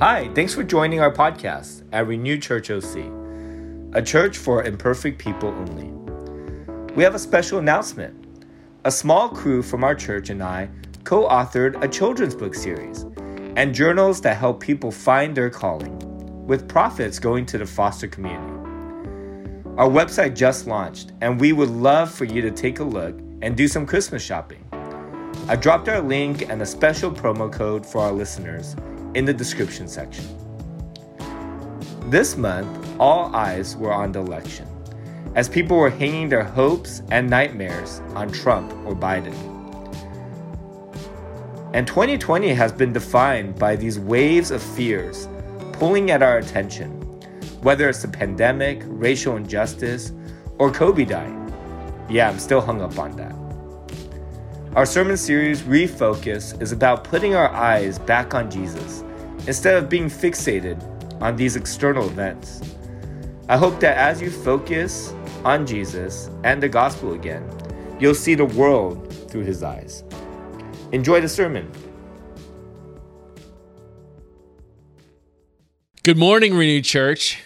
Hi, thanks for joining our podcast at Renew Church OC, a church for imperfect people only. We have a special announcement. A small crew from our church and I co authored a children's book series and journals that help people find their calling, with profits going to the foster community. Our website just launched, and we would love for you to take a look and do some Christmas shopping. I dropped our link and a special promo code for our listeners in the description section. This month, all eyes were on the election, as people were hanging their hopes and nightmares on Trump or Biden. And 2020 has been defined by these waves of fears pulling at our attention, whether it's the pandemic, racial injustice, or Kobe dying. Yeah, I'm still hung up on that. Our sermon series, Refocus, is about putting our eyes back on Jesus instead of being fixated on these external events. I hope that as you focus on Jesus and the gospel again, you'll see the world through his eyes. Enjoy the sermon. Good morning, Renew Church.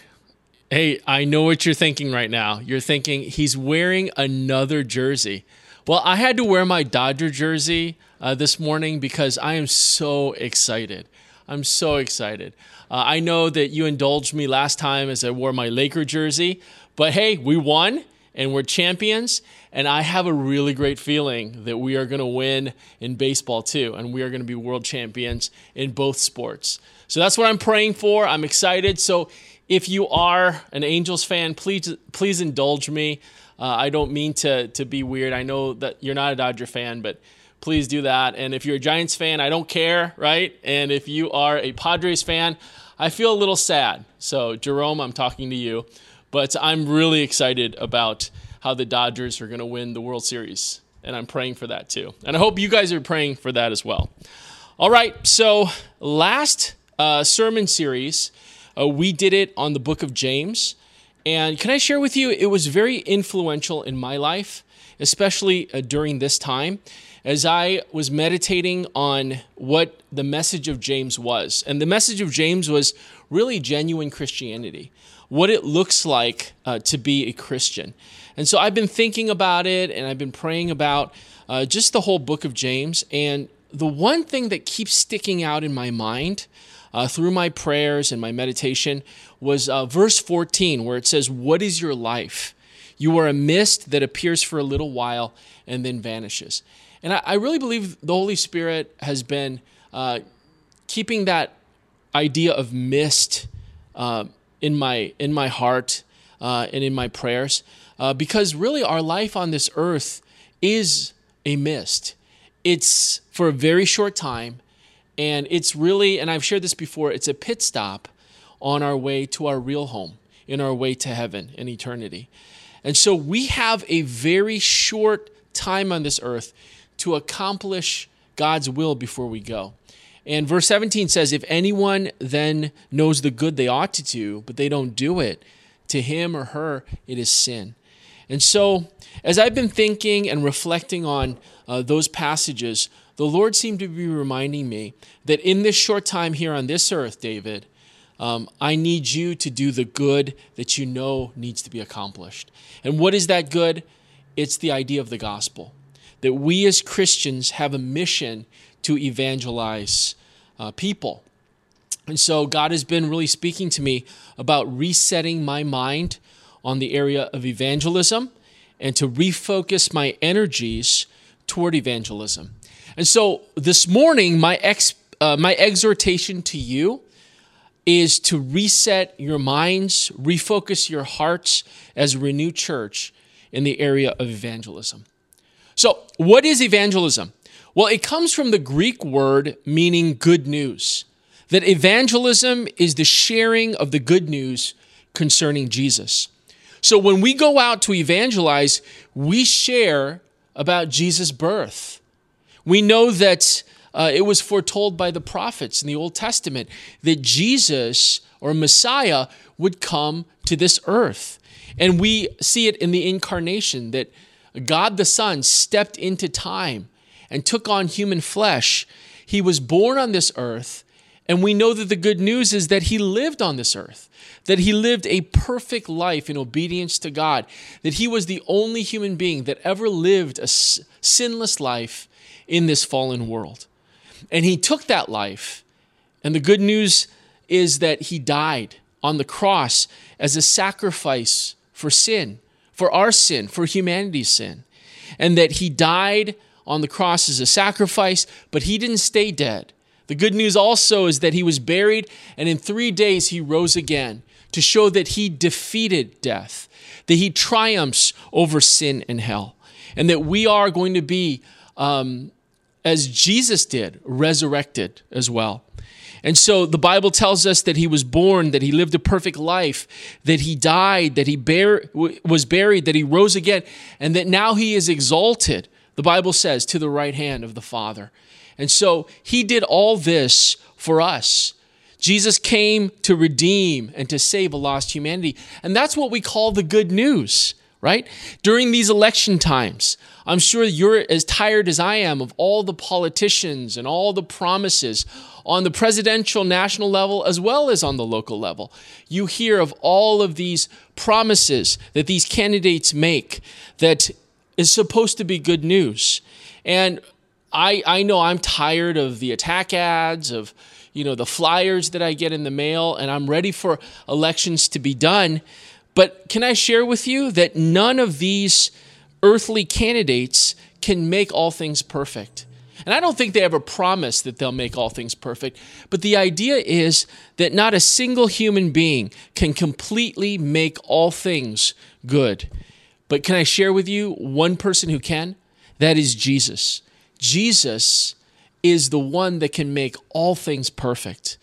Hey, I know what you're thinking right now. You're thinking he's wearing another jersey. Well, I had to wear my Dodger jersey uh, this morning because I am so excited. I'm so excited. Uh, I know that you indulged me last time as I wore my Laker jersey, but hey, we won and we're champions. And I have a really great feeling that we are going to win in baseball too, and we are going to be world champions in both sports. So that's what I'm praying for. I'm excited. So if you are an Angels fan, please please indulge me. Uh, I don't mean to to be weird. I know that you're not a Dodger fan, but please do that. And if you're a Giants fan, I don't care, right? And if you are a Padres fan, I feel a little sad. So Jerome, I'm talking to you, but I'm really excited about how the Dodgers are going to win the World Series, and I'm praying for that too. And I hope you guys are praying for that as well. All right, so last uh, sermon series, uh, we did it on the book of James. And can I share with you, it was very influential in my life, especially uh, during this time, as I was meditating on what the message of James was. And the message of James was really genuine Christianity, what it looks like uh, to be a Christian. And so I've been thinking about it and I've been praying about uh, just the whole book of James. And the one thing that keeps sticking out in my mind uh, through my prayers and my meditation was uh, verse 14, where it says, What is your life? You are a mist that appears for a little while and then vanishes. And I, I really believe the Holy Spirit has been uh, keeping that idea of mist uh, in my in my heart uh, and in my prayers, uh, because really our life on this earth is a mist. It's for a very short time, and it's really, and I've shared this before, it's a pit stop on our way to our real home, in our way to heaven and eternity. And so we have a very short time on this earth to accomplish God's will before we go. And verse 17 says, If anyone then knows the good they ought to do, but they don't do it, to him or her it is sin. And so, as I've been thinking and reflecting on uh, those passages, the Lord seemed to be reminding me that in this short time here on this earth, David, um, I need you to do the good that you know needs to be accomplished. And what is that good? It's the idea of the gospel. That we as Christians have a mission to evangelize uh, people. And so God has been really speaking to me about resetting my mind on the area of evangelism and to refocus my energies toward evangelism. And so this morning, my, ex, uh, my exhortation to you is to reset your minds, refocus your hearts as a renewed church in the area of evangelism. So, what is evangelism? Well, it comes from the Greek word meaning good news. That evangelism is the sharing of the good news concerning Jesus. So, when we go out to evangelize, we share about Jesus' birth we know that uh, it was foretold by the prophets in the Old Testament that Jesus or Messiah would come to this earth. And we see it in the incarnation that God the Son stepped into time and took on human flesh. He was born on this earth And we know that the good news is that he lived on this earth, that he lived a perfect life in obedience to God, that he was the only human being that ever lived a sinless life in this fallen world. And he took that life, and the good news is that he died on the cross as a sacrifice for sin, for our sin, for humanity's sin. And that he died on the cross as a sacrifice, but he didn't stay dead. The good news also is that he was buried, and in three days he rose again to show that he defeated death, that he triumphs over sin and hell, and that we are going to be, um, as Jesus did, resurrected as well. And so the Bible tells us that he was born, that he lived a perfect life, that he died, that he bear, was buried, that he rose again, and that now he is exalted, the Bible says, to the right hand of the Father. And so he did all this for us. Jesus came to redeem and to save a lost humanity. And that's what we call the good news, right? During these election times, I'm sure you're as tired as I am of all the politicians and all the promises on the presidential national level as well as on the local level. You hear of all of these promises that these candidates make that is supposed to be good news. And I, I know I'm tired of the attack ads, of you know the flyers that I get in the mail, and I'm ready for elections to be done. But can I share with you that none of these earthly candidates can make all things perfect? And I don't think they ever promise that they'll make all things perfect. But the idea is that not a single human being can completely make all things good. But can I share with you one person who can? That is Jesus. Jesus is the one that can make all things perfect.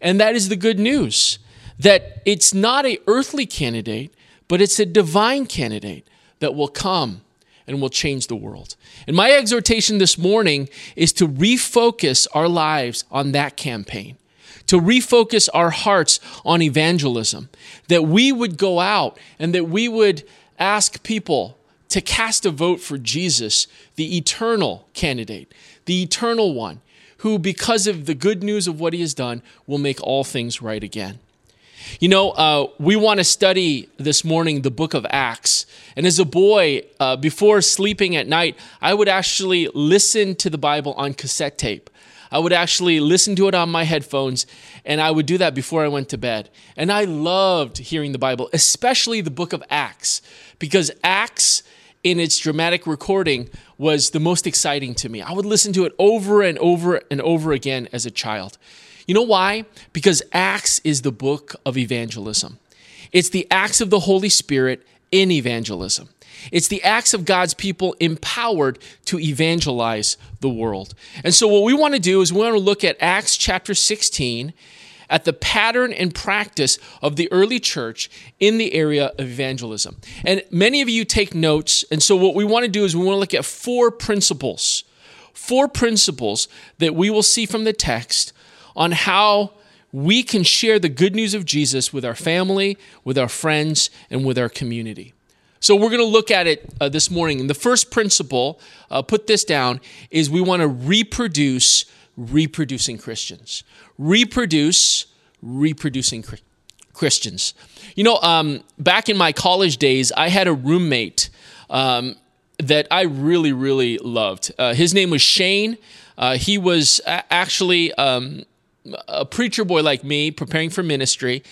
And that is the good news that it's not a earthly candidate, but it's a divine candidate that will come and will change the world. And my exhortation this morning is to refocus our lives on that campaign, to refocus our hearts on evangelism, that we would go out and that we would ask people to cast a vote for Jesus, the eternal candidate, the eternal one, who, because of the good news of what he has done, will make all things right again. You know, uh, we want to study this morning the book of Acts. And as a boy, uh, before sleeping at night, I would actually listen to the Bible on cassette tape. I would actually listen to it on my headphones, and I would do that before I went to bed. And I loved hearing the Bible, especially the book of Acts, because Acts, in its dramatic recording, was the most exciting to me. I would listen to it over and over and over again as a child. You know why? Because Acts is the book of evangelism. It's the acts of the Holy Spirit in evangelism. It's the acts of God's people empowered to evangelize the world. And so, what we want to do is we want to look at Acts chapter 16 at the pattern and practice of the early church in the area of evangelism. And many of you take notes. And so, what we want to do is we want to look at four principles, four principles that we will see from the text on how we can share the good news of Jesus with our family, with our friends, and with our community. So we're going to look at it uh, this morning. And the first principle, uh, put this down, is we want to reproduce reproducing Christians. Reproduce reproducing Christians. You know, um, back in my college days, I had a roommate um, that I really, really loved. Uh, his name was Shane. Uh, he was actually um, a preacher boy like me, preparing for ministry,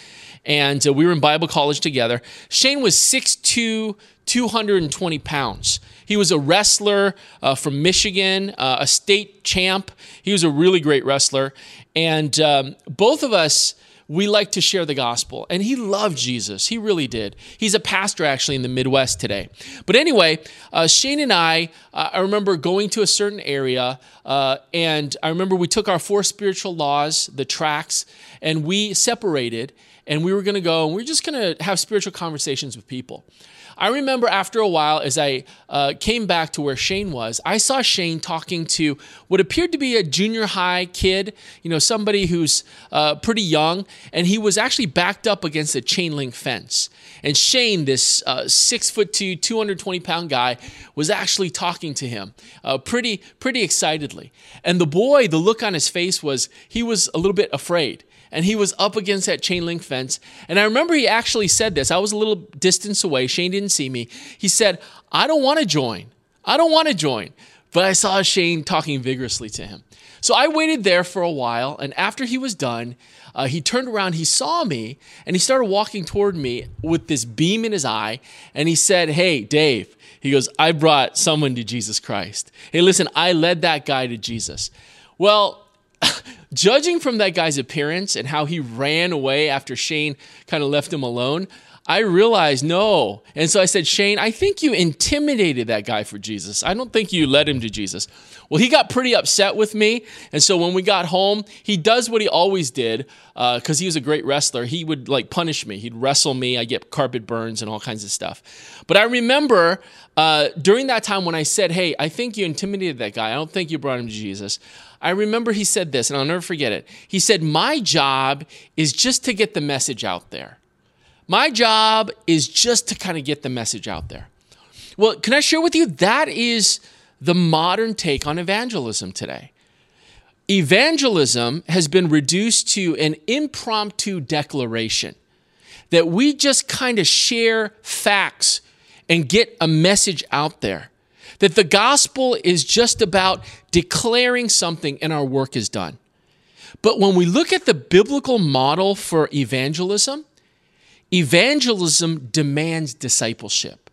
and uh, we were in Bible college together. Shane was 6'2, 220 pounds. He was a wrestler uh, from Michigan, uh, a state champ. He was a really great wrestler. And um, both of us we like to share the gospel. And he loved Jesus. He really did. He's a pastor actually in the Midwest today. But anyway, uh, Shane and I, uh, I remember going to a certain area, uh, and I remember we took our four spiritual laws, the tracks, and we separated, and we were going to go and we are just going to have spiritual conversations with people. I remember after a while, as I uh, came back to where Shane was, I saw Shane talking to what appeared to be a junior high kid, you know, somebody who's uh, pretty young, and he was actually backed up against a chain link fence. And Shane, this uh, six foot two, 220 pound guy, was actually talking to him uh, pretty, pretty excitedly. excitedly. And the boy, the look on his face was he was a little bit afraid. And he was up against that chain link fence. And I remember he actually said this. I was a little distance away. Shane didn't see me. He said, I don't want to join. I don't want to join. But I saw Shane talking vigorously to him. So I waited there for a while. And after he was done, uh, he turned around, he saw me, and he started walking toward me with this beam in his eye. And he said, Hey, Dave, he goes, I brought someone to Jesus Christ. Hey, listen, I led that guy to Jesus. Well, judging from that guy's appearance and how he ran away after Shane kind of left him alone, I realized no. And so I said, Shane, I think you intimidated that guy for Jesus. I don't think you led him to Jesus. Well, he got pretty upset with me. And so when we got home, he does what he always did because uh, he was a great wrestler. He would like punish me, he'd wrestle me. I get carpet burns and all kinds of stuff. But I remember uh, during that time when I said, Hey, I think you intimidated that guy. I don't think you brought him to Jesus. I remember he said this, and I'll never forget it. He said, My job is just to get the message out there. My job is just to kind of get the message out there. Well, can I share with you? That is the modern take on evangelism today. Evangelism has been reduced to an impromptu declaration that we just kind of share facts and get a message out there. That the gospel is just about declaring something and our work is done. But when we look at the biblical model for evangelism, Evangelism demands discipleship.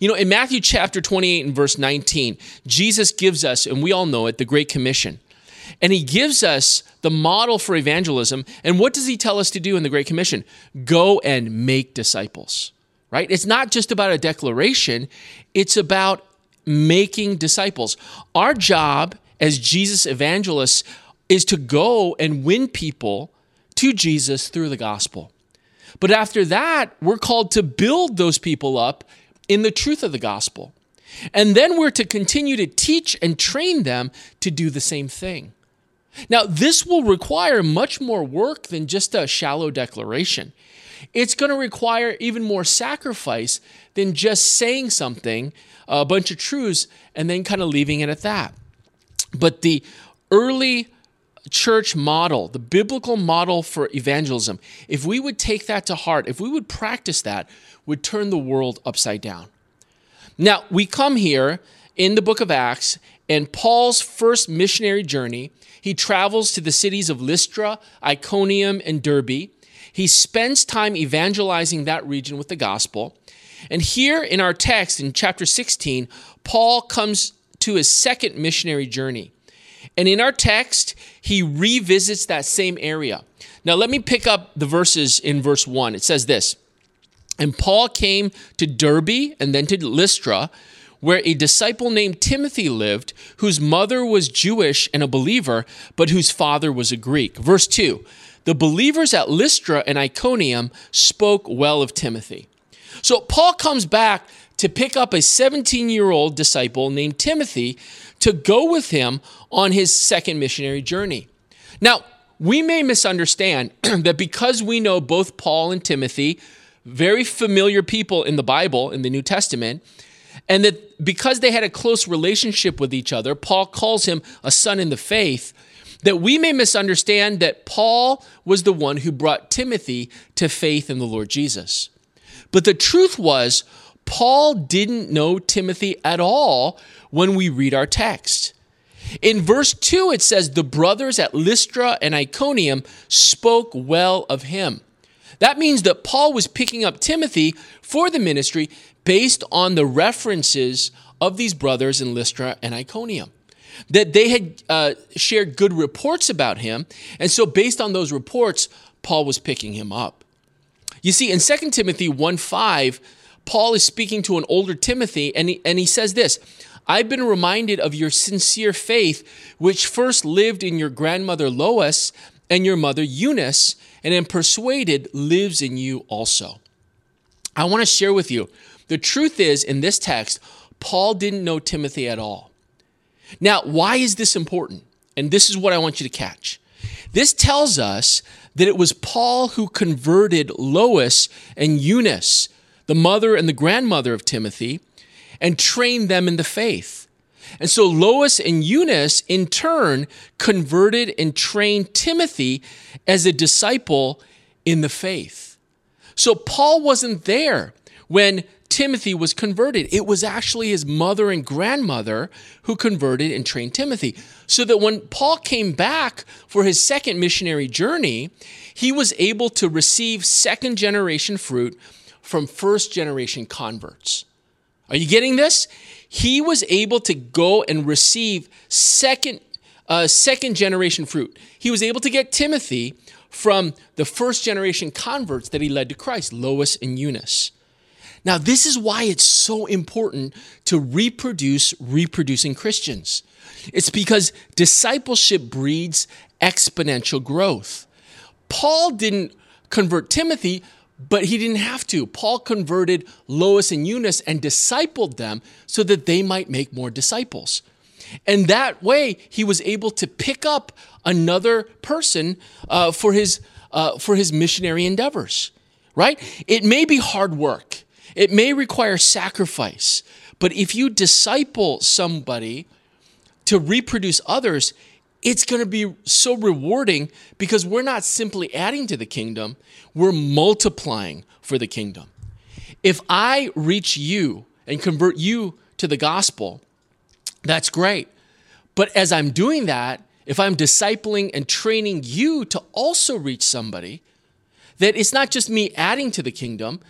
You know, in Matthew chapter 28 and verse 19, Jesus gives us, and we all know it, the Great Commission. And he gives us the model for evangelism. And what does he tell us to do in the Great Commission? Go and make disciples, right? It's not just about a declaration, it's about making disciples. Our job as Jesus evangelists is to go and win people to Jesus through the gospel. But after that, we're called to build those people up in the truth of the gospel. And then we're to continue to teach and train them to do the same thing. Now, this will require much more work than just a shallow declaration. It's going to require even more sacrifice than just saying something, a bunch of truths, and then kind of leaving it at that. But the early church model, the biblical model for evangelism, if we would take that to heart, if we would practice that, would turn the world upside down. Now, we come here in the book of Acts, and Paul's first missionary journey, he travels to the cities of Lystra, Iconium, and Derbe. He spends time evangelizing that region with the gospel. And here in our text in chapter 16, Paul comes to his second missionary journey. And in our text, he revisits that same area. Now, let me pick up the verses in verse 1. It says this And Paul came to Derbe and then to Lystra, where a disciple named Timothy lived, whose mother was Jewish and a believer, but whose father was a Greek. Verse 2 The believers at Lystra and Iconium spoke well of Timothy. So Paul comes back to pick up a 17 year old disciple named Timothy to go with him on his second missionary journey. Now, we may misunderstand that because we know both Paul and Timothy, very familiar people in the Bible, in the New Testament, and that because they had a close relationship with each other, Paul calls him a son in the faith, that we may misunderstand that Paul was the one who brought Timothy to faith in the Lord Jesus. But the truth was, Paul didn't know Timothy at all when we read our text. In verse 2, it says, The brothers at Lystra and Iconium spoke well of him. That means that Paul was picking up Timothy for the ministry based on the references of these brothers in Lystra and Iconium. That they had uh, shared good reports about him. And so, based on those reports, Paul was picking him up. You see, in 2 Timothy 1 5, Paul is speaking to an older Timothy, and he, and he says this I've been reminded of your sincere faith, which first lived in your grandmother Lois and your mother Eunice, and am persuaded lives in you also. I want to share with you the truth is, in this text, Paul didn't know Timothy at all. Now, why is this important? And this is what I want you to catch. This tells us that it was Paul who converted Lois and Eunice, the mother and the grandmother of Timothy, and trained them in the faith. And so Lois and Eunice, in turn, converted and trained Timothy as a disciple in the faith. So Paul wasn't there when Timothy was converted. It was actually his mother and grandmother who converted and trained Timothy. So that when Paul came back for his second missionary journey, he was able to receive second generation fruit from first generation converts. Are you getting this? He was able to go and receive second uh, second generation fruit. He was able to get Timothy from the first generation converts that he led to Christ, Lois and Eunice. Now, this is why it's so important to reproduce reproducing Christians. It's because discipleship breeds exponential growth. Paul didn't convert Timothy, but he didn't have to. Paul converted Lois and Eunice and discipled them so that they might make more disciples. And that way, he was able to pick up another person uh, for, his, uh, for his missionary endeavors, right? It may be hard work. It may require sacrifice, but if you disciple somebody to reproduce others, it's going to be so rewarding because we're not simply adding to the kingdom, we're multiplying for the kingdom. If I reach you and convert you to the gospel, that's great. But as I'm doing that, if I'm discipling and training you to also reach somebody, that it's not just me adding to the kingdom,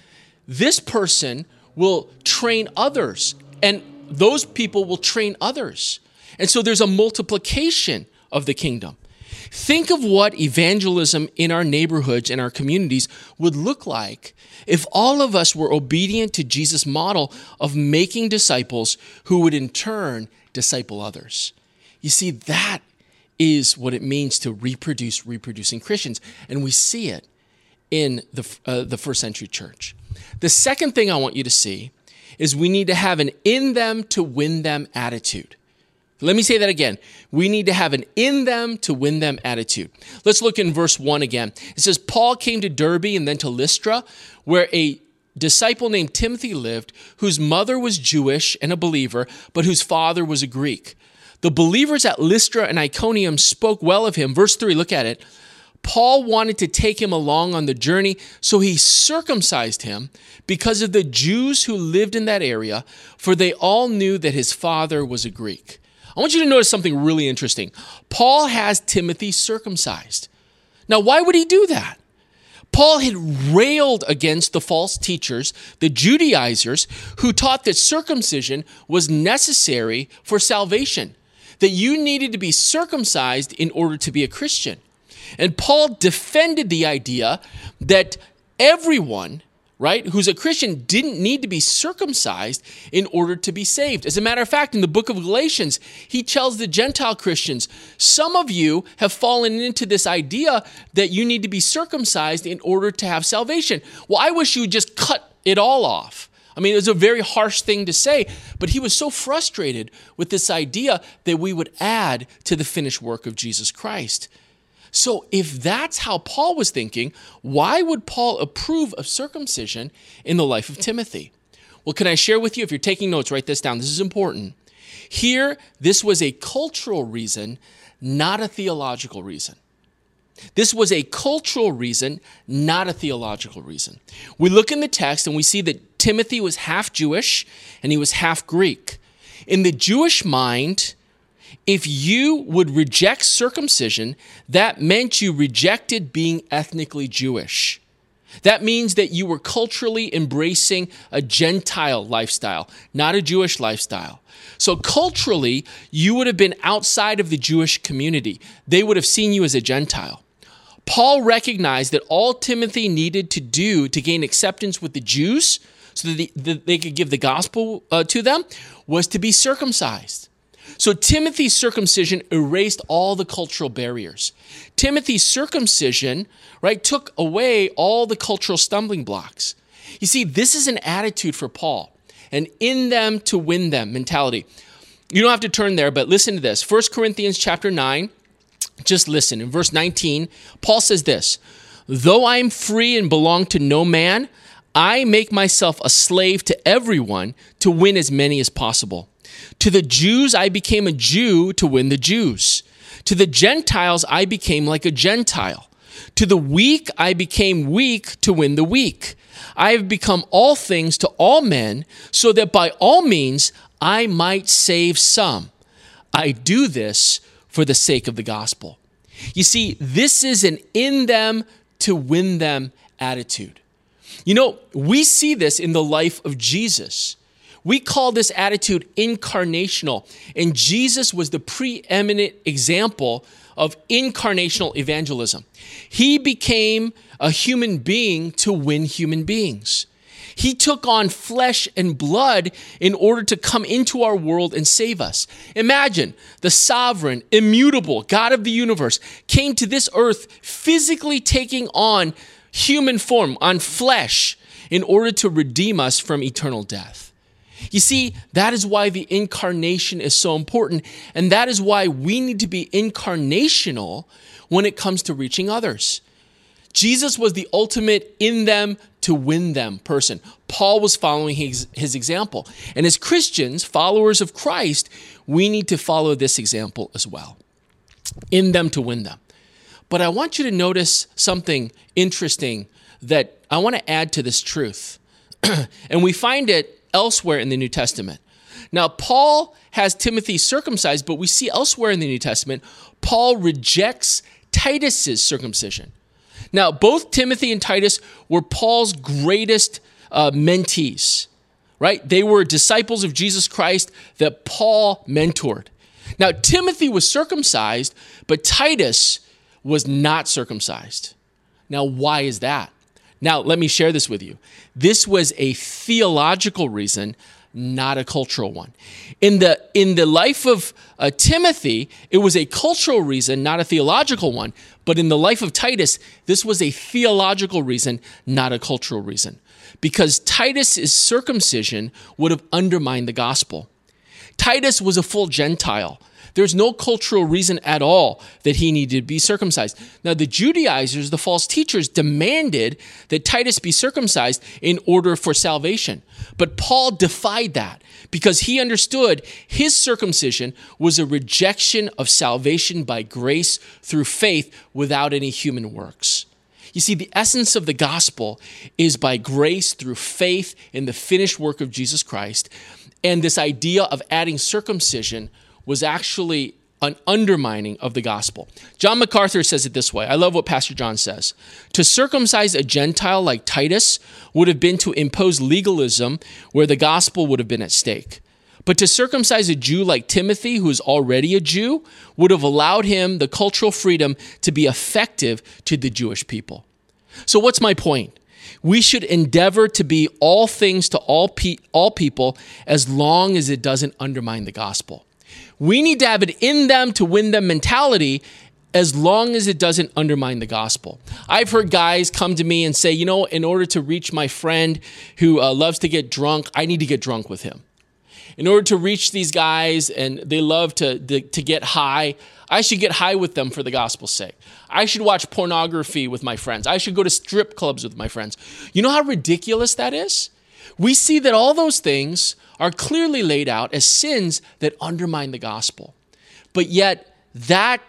this person will train others, and those people will train others. And so there's a multiplication of the kingdom. Think of what evangelism in our neighborhoods and our communities would look like if all of us were obedient to Jesus' model of making disciples who would in turn disciple others. You see, that is what it means to reproduce reproducing Christians, and we see it in the, uh, the first century church. The second thing I want you to see is we need to have an in them to win them attitude. Let me say that again. We need to have an in them to win them attitude. Let's look in verse 1 again. It says, Paul came to Derbe and then to Lystra, where a disciple named Timothy lived, whose mother was Jewish and a believer, but whose father was a Greek. The believers at Lystra and Iconium spoke well of him. Verse 3, look at it. Paul wanted to take him along on the journey, so he circumcised him because of the Jews who lived in that area, for they all knew that his father was a Greek. I want you to notice something really interesting. Paul has Timothy circumcised. Now, why would he do that? Paul had railed against the false teachers, the Judaizers, who taught that circumcision was necessary for salvation, that you needed to be circumcised in order to be a Christian. And Paul defended the idea that everyone, right, who's a Christian didn't need to be circumcised in order to be saved. As a matter of fact, in the book of Galatians, he tells the Gentile Christians, some of you have fallen into this idea that you need to be circumcised in order to have salvation. Well, I wish you would just cut it all off. I mean, it was a very harsh thing to say, but he was so frustrated with this idea that we would add to the finished work of Jesus Christ. So, if that's how Paul was thinking, why would Paul approve of circumcision in the life of Timothy? Well, can I share with you? If you're taking notes, write this down. This is important. Here, this was a cultural reason, not a theological reason. This was a cultural reason, not a theological reason. We look in the text and we see that Timothy was half Jewish and he was half Greek. In the Jewish mind, if you would reject circumcision, that meant you rejected being ethnically Jewish. That means that you were culturally embracing a Gentile lifestyle, not a Jewish lifestyle. So, culturally, you would have been outside of the Jewish community. They would have seen you as a Gentile. Paul recognized that all Timothy needed to do to gain acceptance with the Jews so that they could give the gospel uh, to them was to be circumcised. So Timothy's circumcision erased all the cultural barriers. Timothy's circumcision, right, took away all the cultural stumbling blocks. You see, this is an attitude for Paul, an in them to win them mentality. You don't have to turn there, but listen to this. 1 Corinthians chapter 9, just listen. In verse 19, Paul says this Though I am free and belong to no man, I make myself a slave to everyone to win as many as possible. To the Jews, I became a Jew to win the Jews. To the Gentiles, I became like a Gentile. To the weak, I became weak to win the weak. I have become all things to all men, so that by all means I might save some. I do this for the sake of the gospel. You see, this is an in them to win them attitude. You know, we see this in the life of Jesus. We call this attitude incarnational, and Jesus was the preeminent example of incarnational evangelism. He became a human being to win human beings. He took on flesh and blood in order to come into our world and save us. Imagine the sovereign, immutable God of the universe came to this earth physically taking on human form, on flesh, in order to redeem us from eternal death. You see, that is why the incarnation is so important, and that is why we need to be incarnational when it comes to reaching others. Jesus was the ultimate in them to win them person. Paul was following his, his example. And as Christians, followers of Christ, we need to follow this example as well. In them to win them. But I want you to notice something interesting that I want to add to this truth. and we find it elsewhere in the New Testament. Now, Paul has Timothy circumcised, but we see elsewhere in the New Testament, Paul rejects Titus's circumcision. Now, both Timothy and Titus were Paul's greatest uh, mentees, right? They were disciples of Jesus Christ that Paul mentored. Now, Timothy was circumcised, but Titus was not circumcised. Now, why is that? Now, let me share this with you. This was a theological reason, not a cultural one. In the in the life of uh, Timothy, it was a cultural reason, not a theological one. But in the life of Titus, this was a theological reason, not a cultural reason, because Titus's circumcision would have undermined the gospel. Titus was a full Gentile. There's no cultural reason at all that he needed to be circumcised. Now, the Judaizers, the false teachers, demanded that Titus be circumcised in order for salvation. But Paul defied that because he understood his circumcision was a rejection of salvation by grace through faith without any human works. You see, the essence of the gospel is by grace through faith in the finished work of Jesus Christ. And this idea of adding circumcision was actually an undermining of the gospel. John MacArthur says it this way. I love what Pastor John says. To circumcise a Gentile like Titus would have been to impose legalism where the gospel would have been at stake. But to circumcise a Jew like Timothy, who is already a Jew, would have allowed him the cultural freedom to be effective to the Jewish people. So, what's my point? We should endeavor to be all things to all, pe- all people as long as it doesn't undermine the gospel. We need to have it in them to win them mentality as long as it doesn't undermine the gospel. I've heard guys come to me and say, you know, in order to reach my friend who uh, loves to get drunk, I need to get drunk with him. In order to reach these guys and they love to, to, to get high, I should get high with them for the gospel's sake. I should watch pornography with my friends. I should go to strip clubs with my friends. You know how ridiculous that is? We see that all those things are clearly laid out as sins that undermine the gospel. But yet, that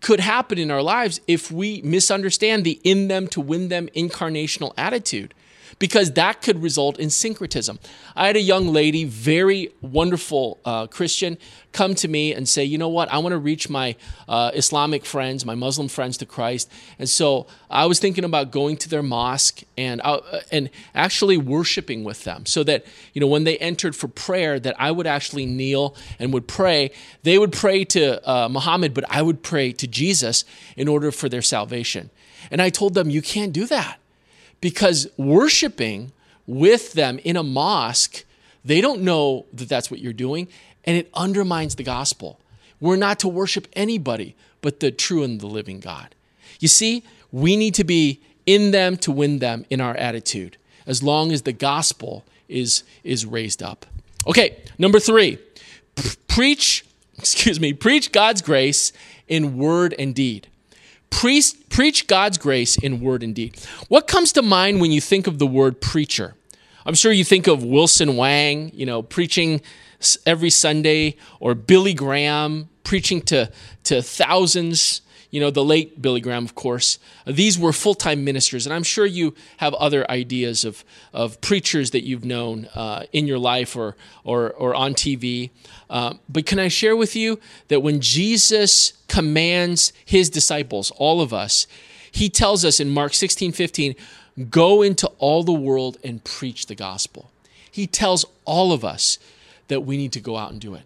could happen in our lives if we misunderstand the in them to win them incarnational attitude because that could result in syncretism. I had a young lady, very wonderful uh, Christian, come to me and say, you know what, I want to reach my uh, Islamic friends, my Muslim friends to Christ. And so I was thinking about going to their mosque and, uh, and actually worshiping with them so that, you know, when they entered for prayer, that I would actually kneel and would pray. They would pray to uh, Muhammad, but I would pray to Jesus in order for their salvation. And I told them, you can't do that because worshiping with them in a mosque, they don't know that that's what you're doing, and it undermines the gospel. We're not to worship anybody but the true and the living God. You see, we need to be in them to win them in our attitude, as long as the gospel is, is raised up. Okay, number three, preach, excuse me, preach God's grace in word and deed. Preach God's grace in word and deed. What comes to mind when you think of the word preacher? I'm sure you think of Wilson Wang, you know, preaching every Sunday, or Billy Graham preaching to, to thousands you know, the late Billy Graham, of course. These were full time ministers, and I'm sure you have other ideas of, of preachers that you've known uh, in your life or, or, or on TV. Uh, but can I share with you that when Jesus commands his disciples, all of us, he tells us in Mark 16 15, go into all the world and preach the gospel. He tells all of us that we need to go out and do it.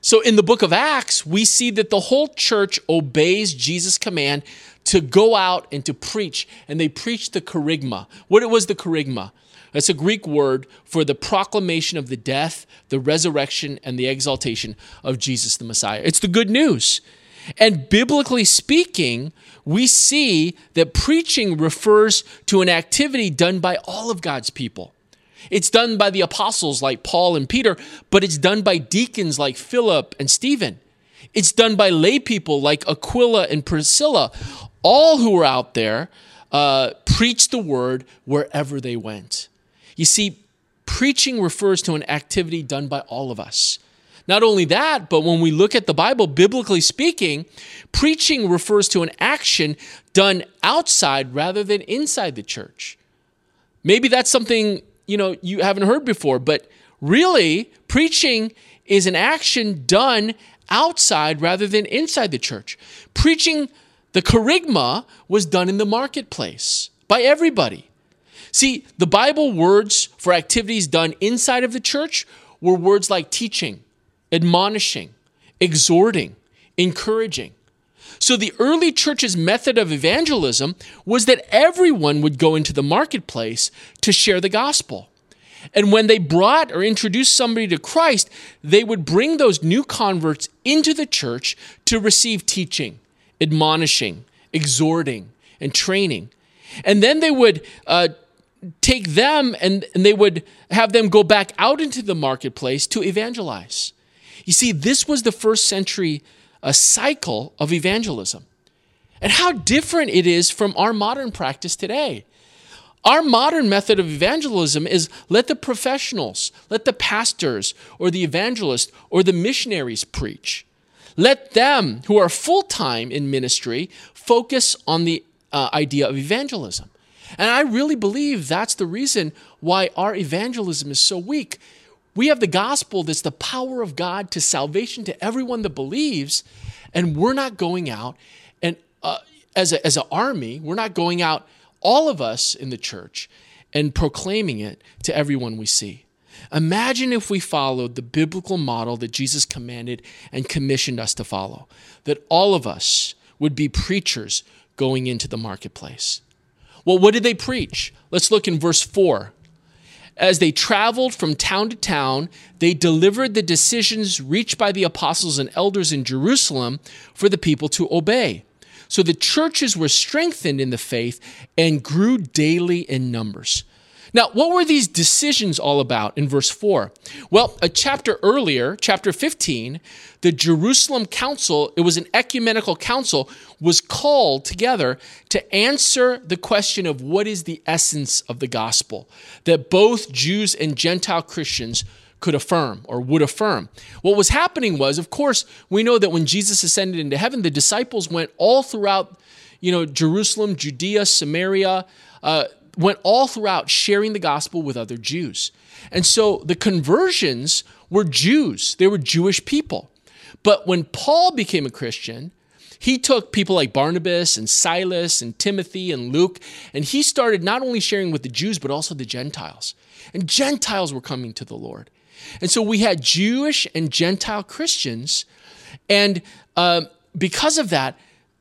So in the book of Acts, we see that the whole church obeys Jesus' command to go out and to preach, and they preach the kerygma. What it was the kerygma? That's a Greek word for the proclamation of the death, the resurrection, and the exaltation of Jesus the Messiah. It's the good news. And biblically speaking, we see that preaching refers to an activity done by all of God's people. It's done by the apostles like Paul and Peter, but it's done by deacons like Philip and Stephen. It's done by lay people like Aquila and Priscilla. All who were out there uh, preached the word wherever they went. You see, preaching refers to an activity done by all of us. Not only that, but when we look at the Bible, biblically speaking, preaching refers to an action done outside rather than inside the church. Maybe that's something you know you haven't heard before but really preaching is an action done outside rather than inside the church. Preaching the kerygma was done in the marketplace by everybody. See the bible words for activities done inside of the church were words like teaching admonishing exhorting encouraging so the early church's method of evangelism was that everyone would go into the marketplace to share the gospel. And when they brought or introduced somebody to Christ, they would bring those new converts into the church to receive teaching, admonishing, exhorting, and training. And then they would uh, take them and, and they would have them go back out into the marketplace to evangelize. You see, this was the first century a cycle of evangelism. And how different it is from our modern practice today. Our modern method of evangelism is let the professionals, let the pastors or the evangelists or the missionaries preach. Let them who are full time in ministry focus on the uh, idea of evangelism. And I really believe that's the reason why our evangelism is so weak we have the gospel that's the power of God to salvation to everyone that believes, and we're not going out and uh, as a, as an army, we're not going out, all of us in the church, and proclaiming it to everyone we see. Imagine if we followed the biblical model that Jesus commanded and commissioned us to follow, that all of us would be preachers going into the marketplace. Well, what did they preach? Let's look in verse 4 as they traveled from town to town, they delivered the decisions reached by the apostles and elders in Jerusalem for the people to obey. So the churches were strengthened in the faith and grew daily in numbers. Now, what were these decisions all about in verse 4? Well, a chapter earlier, chapter 15, the Jerusalem Council, it was an ecumenical council, was called together to answer the question of what is the essence of the gospel that both Jews and Gentile Christians could affirm or would affirm. What was happening was, of course, we know that when Jesus ascended into heaven, the disciples went all throughout, you know, Jerusalem, Judea, Samaria, uh, went all throughout sharing the gospel with other Jews. And so the conversions were Jews, they were Jewish people. But when Paul became a Christian, he took people like Barnabas and Silas and Timothy and Luke, and he started not only sharing with the Jews, but also the Gentiles. And Gentiles were coming to the Lord. And so we had Jewish and Gentile Christians. And uh, because of that,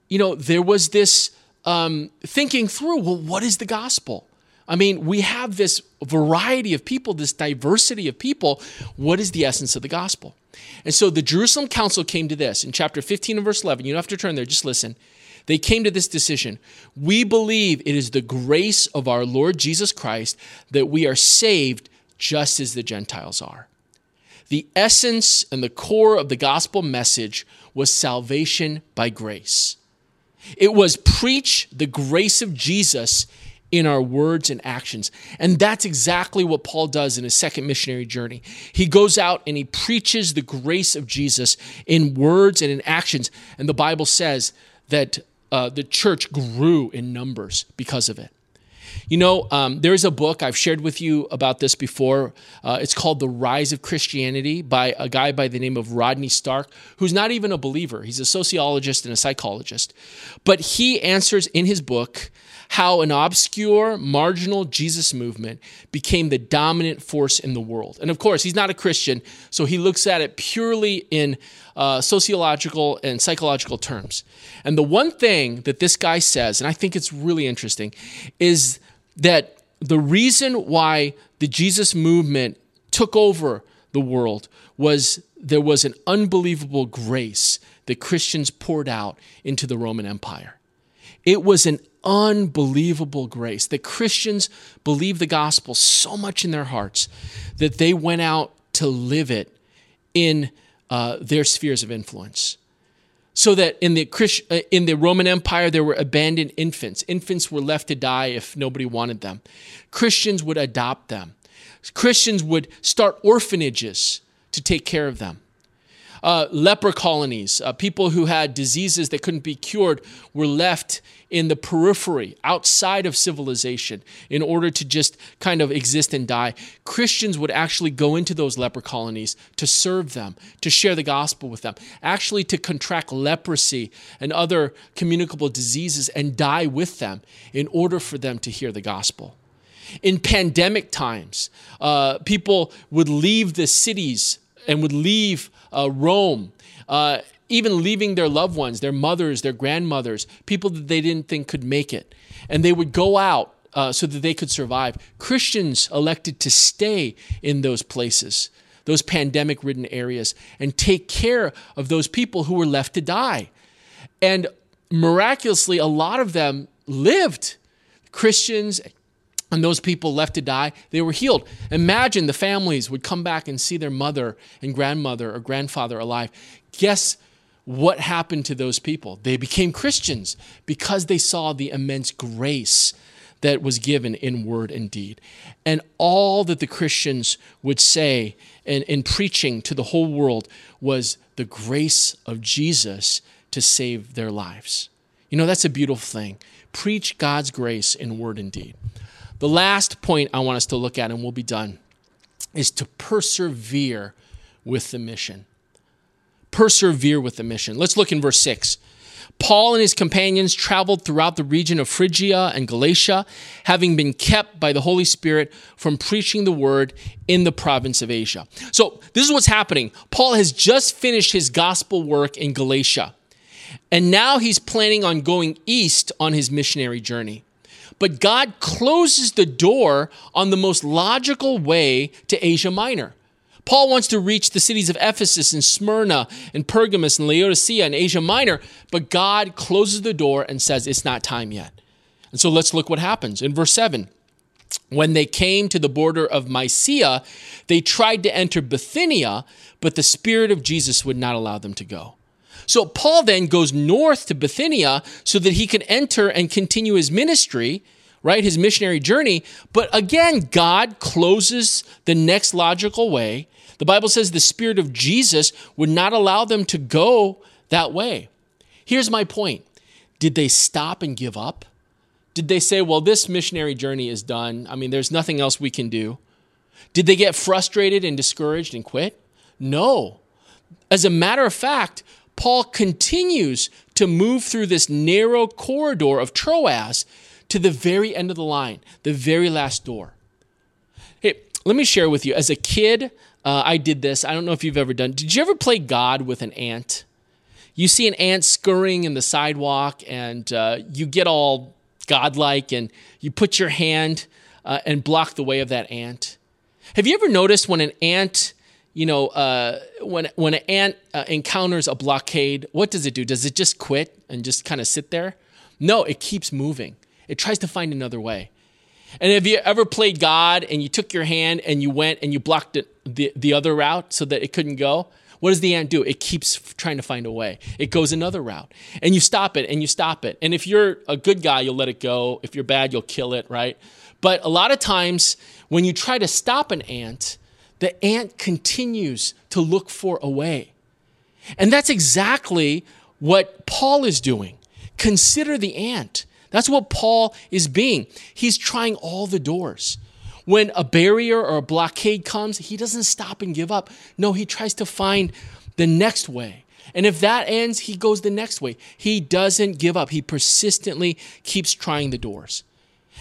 you know, there was this um, thinking through well, what is the gospel? I mean, we have this variety of people, this diversity of people. What is the essence of the gospel? And so the Jerusalem Council came to this in chapter 15 and verse 11. You don't have to turn there, just listen. They came to this decision. We believe it is the grace of our Lord Jesus Christ that we are saved just as the Gentiles are. The essence and the core of the gospel message was salvation by grace. It was preach the grace of Jesus in our words and actions. And that's exactly what Paul does in his second missionary journey. He goes out and he preaches the grace of Jesus in words and in actions. And the Bible says that uh, the church grew in numbers because of it. You know, um, there is a book I've shared with you about this before. Uh, it's called The Rise of Christianity by a guy by the name of Rodney Stark, who's not even a believer. He's a sociologist and a psychologist. But he answers in his book how an obscure, marginal Jesus movement became the dominant force in the world. And of course, he's not a Christian, so he looks at it purely in uh, sociological and psychological terms. And the one thing that this guy says, and I think it's really interesting, is that the reason why the Jesus movement took over the world was there was an unbelievable grace that Christians poured out into the Roman Empire. It was an unbelievable grace that Christians believed the gospel so much in their hearts that they went out to live it in uh, their spheres of influence so that in the Christ, uh, in the Roman Empire there were abandoned infants. Infants were left to die if nobody wanted them. Christians would adopt them. Christians would start orphanages to take care of them. Uh, leper colonies, uh, people who had diseases that couldn't be cured, were left in the periphery, outside of civilization, in order to just kind of exist and die. Christians would actually go into those leper colonies to serve them, to share the gospel with them, actually to contract leprosy and other communicable diseases and die with them in order for them to hear the gospel. In pandemic times, uh, people would leave the cities and would leave uh, Rome. Uh, even leaving their loved ones, their mothers, their grandmothers, people that they didn't think could make it. And they would go out uh, so that they could survive. Christians elected to stay in those places, those pandemic ridden areas, and take care of those people who were left to die. And miraculously, a lot of them lived. Christians and those people left to die, they were healed. Imagine the families would come back and see their mother and grandmother or grandfather alive. Guess what happened to those people? They became Christians because they saw the immense grace that was given in word and deed. And all that the Christians would say in, in preaching to the whole world was the grace of Jesus to save their lives. You know, that's a beautiful thing. Preach God's grace in word and deed. The last point I want us to look at, and we'll be done, is to persevere with the mission persevere with the mission. Let's look in verse 6. Paul and his companions traveled throughout the region of Phrygia and Galatia, having been kept by the Holy Spirit from preaching the word in the province of Asia. So, this is what's happening. Paul has just finished his gospel work in Galatia, and now he's planning on going east on his missionary journey. But God closes the door on the most logical way to Asia Minor. Paul wants to reach the cities of Ephesus and Smyrna and Pergamos and Laodicea and Asia Minor, but God closes the door and says it's not time yet. And so let's look what happens. In verse 7, when they came to the border of Mysia, they tried to enter Bithynia, but the Spirit of Jesus would not allow them to go. So Paul then goes north to Bithynia so that he can enter and continue his ministry, right? His missionary journey. But again, God closes the next logical way the Bible says the Spirit of Jesus would not allow them to go that way. Here's my point Did they stop and give up? Did they say, well, this missionary journey is done? I mean, there's nothing else we can do. Did they get frustrated and discouraged and quit? No. As a matter of fact, Paul continues to move through this narrow corridor of Troas to the very end of the line, the very last door. Hey, let me share with you. As a kid, uh, I did this. I don't know if you've ever done. Did you ever play God with an ant? You see an ant scurrying in the sidewalk, and uh, you get all godlike, and you put your hand uh, and block the way of that ant. Have you ever noticed when an ant, you know, uh, when when an ant uh, encounters a blockade, what does it do? Does it just quit and just kind of sit there? No, it keeps moving. It tries to find another way. And have you ever played God and you took your hand and you went and you blocked it, the, the other route so that it couldn't go? What does the ant do? It keeps trying to find a way. It goes another route. And you stop it and you stop it. And if you're a good guy, you'll let it go. If you're bad, you'll kill it, right? But a lot of times when you try to stop an ant, the ant continues to look for a way. And that's exactly what Paul is doing. Consider the ant. That's what Paul is being. He's trying all the doors. When a barrier or a blockade comes, he doesn't stop and give up. No, he tries to find the next way. And if that ends, he goes the next way. He doesn't give up. He persistently keeps trying the doors.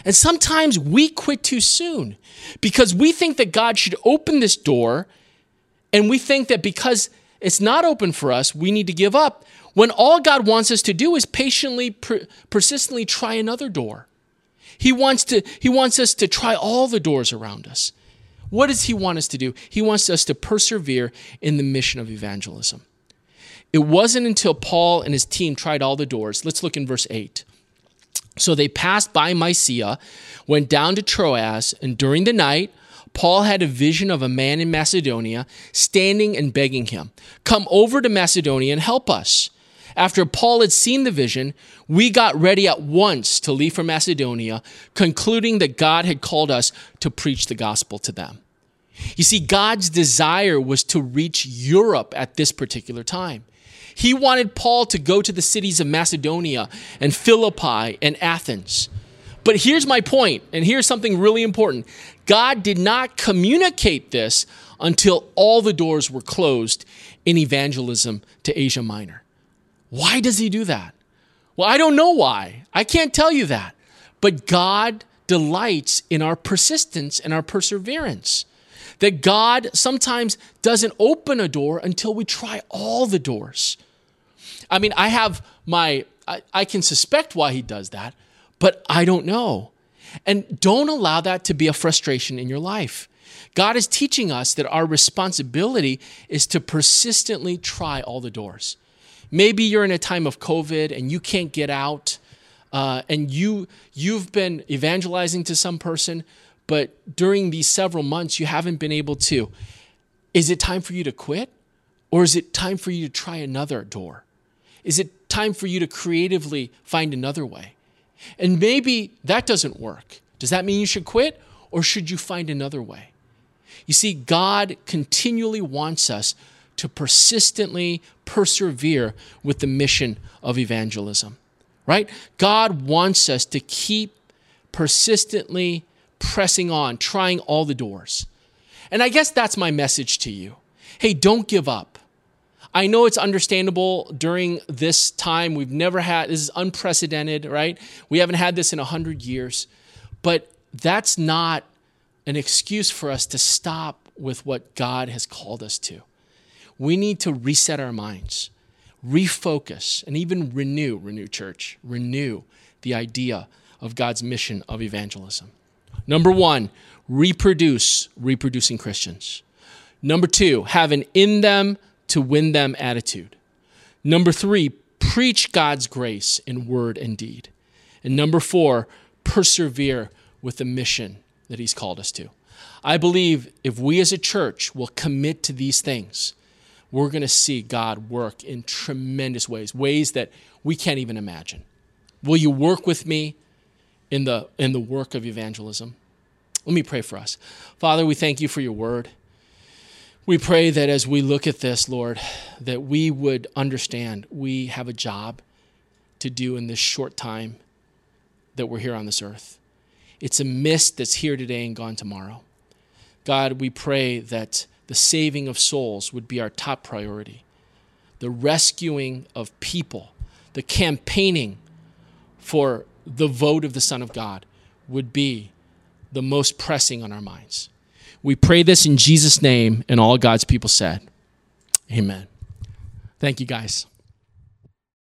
And sometimes we quit too soon because we think that God should open this door and we think that because it's not open for us, we need to give up when all God wants us to do is patiently, per- persistently try another door. He wants, to, he wants us to try all the doors around us. What does He want us to do? He wants us to persevere in the mission of evangelism. It wasn't until Paul and his team tried all the doors. Let's look in verse 8. So they passed by Mysia, went down to Troas, and during the night, Paul had a vision of a man in Macedonia standing and begging him, Come over to Macedonia and help us. After Paul had seen the vision, we got ready at once to leave for Macedonia, concluding that God had called us to preach the gospel to them. You see, God's desire was to reach Europe at this particular time. He wanted Paul to go to the cities of Macedonia and Philippi and Athens. But here's my point, and here's something really important God did not communicate this until all the doors were closed in evangelism to Asia Minor. Why does he do that? Well, I don't know why. I can't tell you that. But God delights in our persistence and our perseverance. That God sometimes doesn't open a door until we try all the doors. I mean, I have my, I, I can suspect why he does that, but I don't know. And don't allow that to be a frustration in your life. God is teaching us that our responsibility is to persistently try all the doors. Maybe you're in a time of COVID and you can't get out, uh, and you you've been evangelizing to some person, but during these several months you haven't been able to. Is it time for you to quit, or is it time for you to try another door? Is it time for you to creatively find another way? And maybe that doesn't work. Does that mean you should quit, or should you find another way? You see, God continually wants us to persistently persevere with the mission of evangelism, right? God wants us to keep persistently pressing on, trying all the doors. And I guess that's my message to you. Hey, don't give up. I know it's understandable during this time. We've never had this is unprecedented, right? We haven't had this in a hundred years, but that's not an excuse for us to stop with what God has called us to we need to reset our minds, refocus, and even renew, renew church, renew the idea of God's mission of evangelism. Number one, reproduce reproducing Christians. Number two, have an in them to win them attitude. Number three, preach God's grace in word and deed. And number four, persevere with the mission that He's called us to. I believe if we as a church will commit to these things, we're going to see God work in tremendous ways, ways that we can't even imagine. Will you work with me in the, in the work of evangelism? Let me pray for us. Father, we thank you for your word. We pray that as we look at this, Lord, that we would understand we have a job to do in this short time that we're here on this earth. It's a mist that's here today and gone tomorrow. God, we pray that the saving of souls would be our top priority. The rescuing of people, the campaigning for the vote of the Son of God would be the most pressing on our minds. We pray this in Jesus' name, and all God's people said, Amen. Thank you, guys.